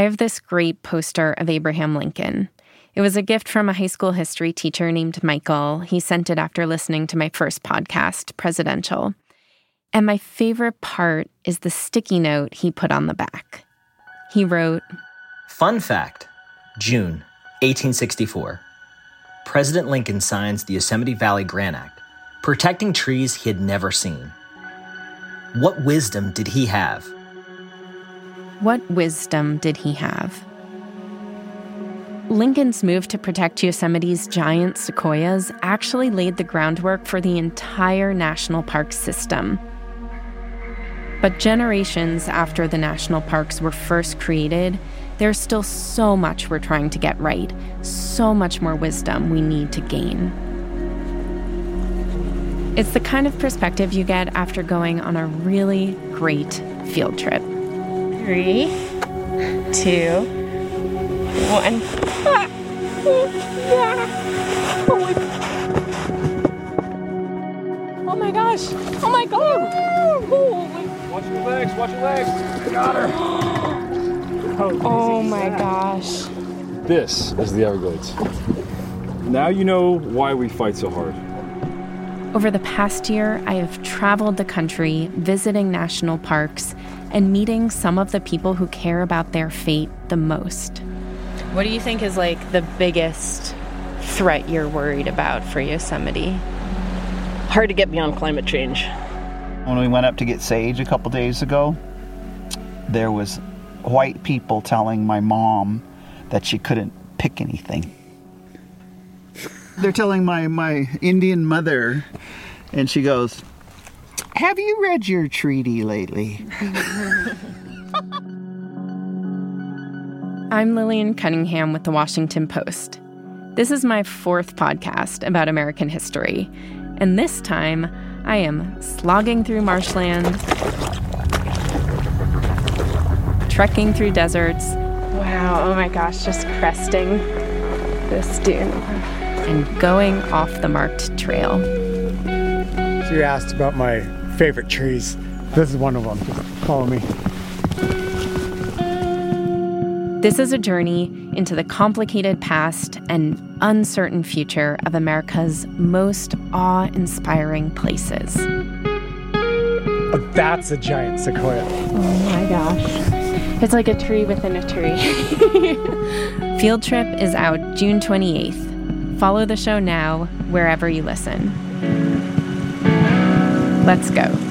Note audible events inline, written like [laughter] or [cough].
I have this great poster of Abraham Lincoln. It was a gift from a high school history teacher named Michael. He sent it after listening to my first podcast, Presidential. And my favorite part is the sticky note he put on the back. He wrote Fun fact June 1864. President Lincoln signs the Yosemite Valley Grant Act, protecting trees he had never seen. What wisdom did he have? What wisdom did he have? Lincoln's move to protect Yosemite's giant sequoias actually laid the groundwork for the entire national park system. But generations after the national parks were first created, there's still so much we're trying to get right, so much more wisdom we need to gain. It's the kind of perspective you get after going on a really great field trip. Three, two, one. Oh my gosh! Oh my god! Watch your legs, watch your legs. I Got her. Oh my gosh. This is the Everglades. Now you know why we fight so hard. Over the past year, I have traveled the country, visiting national parks, and meeting some of the people who care about their fate the most. What do you think is like the biggest threat you're worried about for Yosemite? Hard to get beyond climate change. When we went up to get sage a couple days ago, there was white people telling my mom that she couldn't pick anything. They're telling my, my Indian mother, and she goes, Have you read your treaty lately? [laughs] I'm Lillian Cunningham with the Washington Post. This is my fourth podcast about American history, and this time I am slogging through marshland, trekking through deserts. Wow, oh my gosh, just cresting this dune. And going off the marked trail. So you asked about my favorite trees. This is one of them. Follow me. This is a journey into the complicated past and uncertain future of America's most awe inspiring places. Oh, that's a giant sequoia. Oh my gosh. It's like a tree within a tree. [laughs] Field Trip is out June 28th. Follow the show now, wherever you listen. Let's go.